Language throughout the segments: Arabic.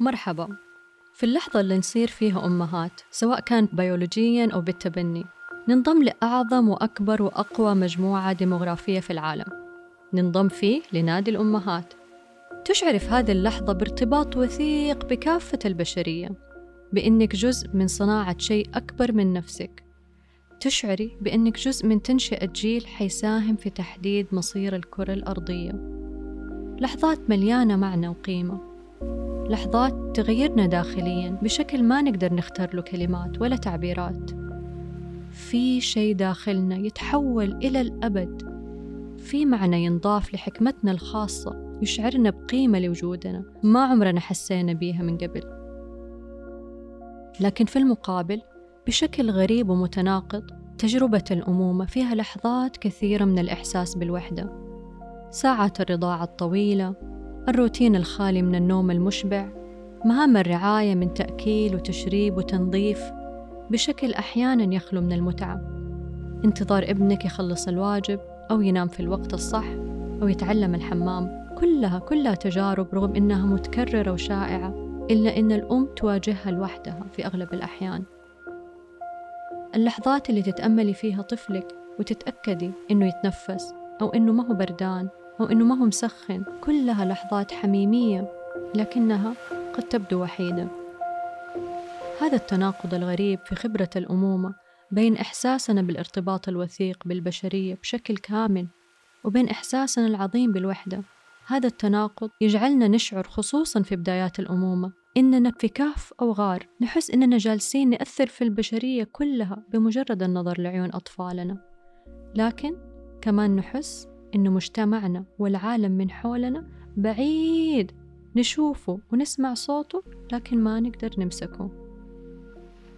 مرحبا. في اللحظة اللي نصير فيها أمهات سواء كانت بيولوجيا أو بالتبني ننضم لأعظم وأكبر وأقوى مجموعة ديموغرافية في العالم. ننضم فيه لنادي الأمهات. تشعر في هذه اللحظة بارتباط وثيق بكافة البشرية بأنك جزء من صناعة شيء أكبر من نفسك. تشعري بأنك جزء من تنشئة جيل حيساهم في تحديد مصير الكرة الأرضية. لحظات مليانة معنى وقيمة. لحظات تغيرنا داخليا. بشكل ما نقدر نختار له كلمات ولا تعبيرات. في شيء داخلنا يتحول إلى الأبد. في معنى ينضاف لحكمتنا الخاصة يشعرنا بقيمة لوجودنا. ما عمرنا حسينا بيها من قبل. لكن في المقابل بشكل غريب ومتناقض تجربة الأمومة فيها لحظات كثيرة من الإحساس بالوحدة. ساعات الرضاعة الطويلة الروتين الخالي من النوم المشبع مهام الرعاية من تأكيل وتشريب وتنظيف بشكل أحيانا يخلو من المتعة. انتظار ابنك يخلص الواجب أو ينام في الوقت الصح أو يتعلم الحمام. كلها كلها تجارب رغم إنها متكررة وشائعة إلا إن الأم تواجهها لوحدها في أغلب الأحيان. اللحظات اللي تتأملي فيها طفلك وتتأكدي إنه يتنفس أو إنه ما هو بردان أو إنه ما هو مسخن كلها لحظات حميمية لكنها قد تبدو وحيدة. هذا التناقض الغريب في خبرة الأمومة بين إحساسنا بالارتباط الوثيق بالبشرية بشكل كامل وبين إحساسنا العظيم بالوحدة. هذا التناقض يجعلنا نشعر خصوصا في بدايات الأمومة إننا في كهف أو غار نحس إننا جالسين نأثر في البشرية كلها بمجرد النظر لعيون أطفالنا. لكن كمان نحس إنه مجتمعنا والعالم من حولنا بعيد نشوفه ونسمع صوته لكن ما نقدر نمسكه.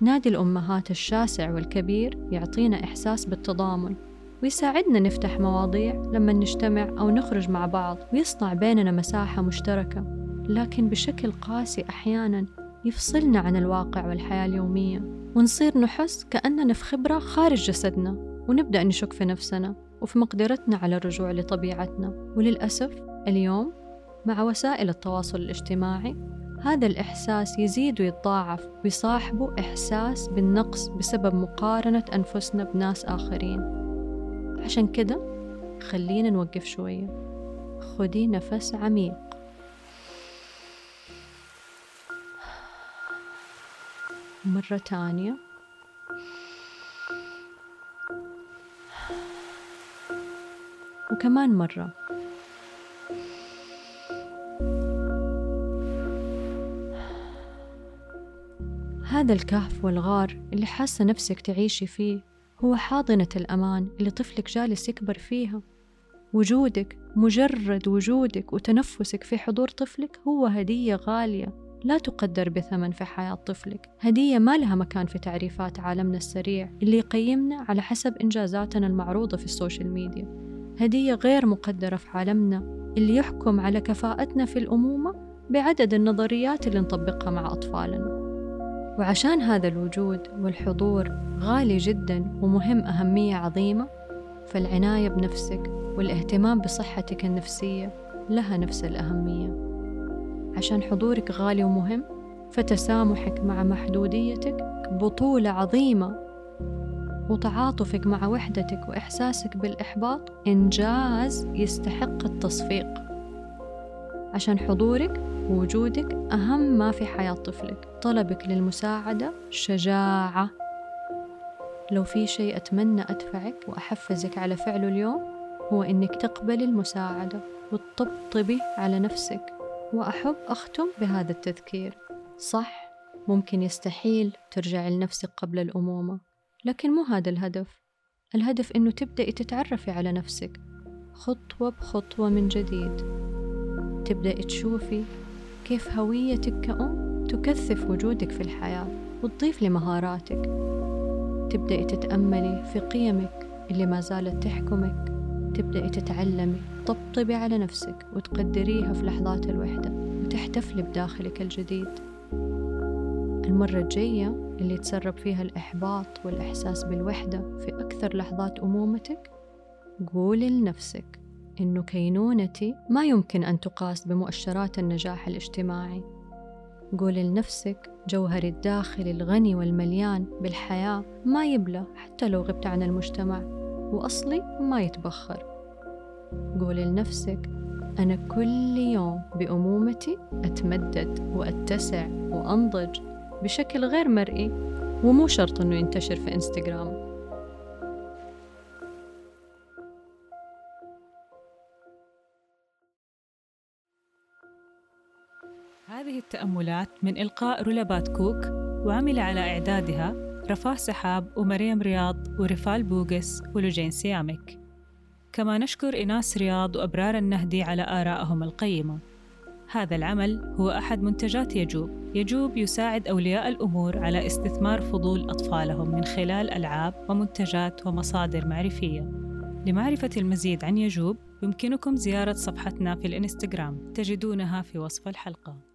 نادي الأمهات الشاسع والكبير يعطينا إحساس بالتضامن ويساعدنا نفتح مواضيع لما نجتمع أو نخرج مع بعض ويصنع بيننا مساحة مشتركة. لكن بشكل قاسي أحيانا يفصلنا عن الواقع والحياة اليومية ونصير نحس كأننا في خبرة خارج جسدنا ونبدأ نشك في نفسنا. وفي مقدرتنا على الرجوع لطبيعتنا. وللأسف اليوم مع وسائل التواصل الاجتماعي هذا الإحساس يزيد ويتضاعف ويصاحبه إحساس بالنقص بسبب مقارنة أنفسنا بناس آخرين. عشان كده خلينا نوقف شوية. خدي نفس عميق. مرة تانية. وكمان مرة. هذا الكهف والغار اللي حاسة نفسك تعيشي فيه هو حاضنة الأمان اللي طفلك جالس يكبر فيها. وجودك مجرد وجودك وتنفسك في حضور طفلك هو هدية غالية لا تقدر بثمن في حياة طفلك. هدية ما لها مكان في تعريفات عالمنا السريع اللي يقيمنا على حسب إنجازاتنا المعروضة في السوشيال ميديا. هدية غير مقدرة في عالمنا اللي يحكم على كفاءتنا في الأمومة بعدد النظريات اللي نطبقها مع أطفالنا. وعشان هذا الوجود والحضور غالي جدا ومهم أهمية عظيمة فالعناية بنفسك والاهتمام بصحتك النفسية لها نفس الأهمية. عشان حضورك غالي ومهم فتسامحك مع محدوديتك بطولة عظيمة وتعاطفك مع وحدتك وإحساسك بالإحباط إنجاز يستحق التصفيق. عشان حضورك ووجودك أهم ما في حياة طفلك. طلبك للمساعدة شجاعة. لو في شيء أتمنى أدفعك وأحفزك على فعله اليوم هو إنك تقبلي المساعدة وتطبطبي على نفسك. وأحب أختم بهذا التذكير. صح ممكن يستحيل ترجعي لنفسك قبل الأمومة. لكن مو هذا الهدف. الهدف إنه تبدأي تتعرفي على نفسك خطوة بخطوة من جديد. تبدأي تشوفي كيف هويتك كأم تكثف وجودك في الحياة وتضيف لمهاراتك. تبدأي تتأملي في قيمك اللي ما زالت تحكمك. تبدأي تتعلمي طبطبي على نفسك وتقدريها في لحظات الوحدة وتحتفلي بداخلك الجديد. المرة الجاية اللي تسرب فيها الإحباط والإحساس بالوحدة في أكثر لحظات أمومتك قولي لنفسك إنه كينونتي ما يمكن أن تقاس بمؤشرات النجاح الاجتماعي. قول لنفسك جوهر الداخل الغني والمليان بالحياة ما يبلى حتى لو غبت عن المجتمع وأصلي ما يتبخر. قول لنفسك أنا كل يوم بأمومتي أتمدد وأتسع وأنضج بشكل غير مرئي ومو شرط إنه ينتشر في إنستغرام. هذه التأملات من إلقاء رولابات كوك وعمل على إعدادها رفاه سحاب ومريم رياض ورفال بوغس ولجين سيامك كما نشكر إناس رياض وأبرار النهدي على آرائهم القيمة. هذا العمل هو أحد منتجات يجوب. يجوب يساعد أولياء الأمور على استثمار فضول أطفالهم من خلال ألعاب ومنتجات ومصادر معرفية. لمعرفة المزيد عن يجوب يمكنكم زيارة صفحتنا في الإنستغرام. تجدونها في وصف الحلقة.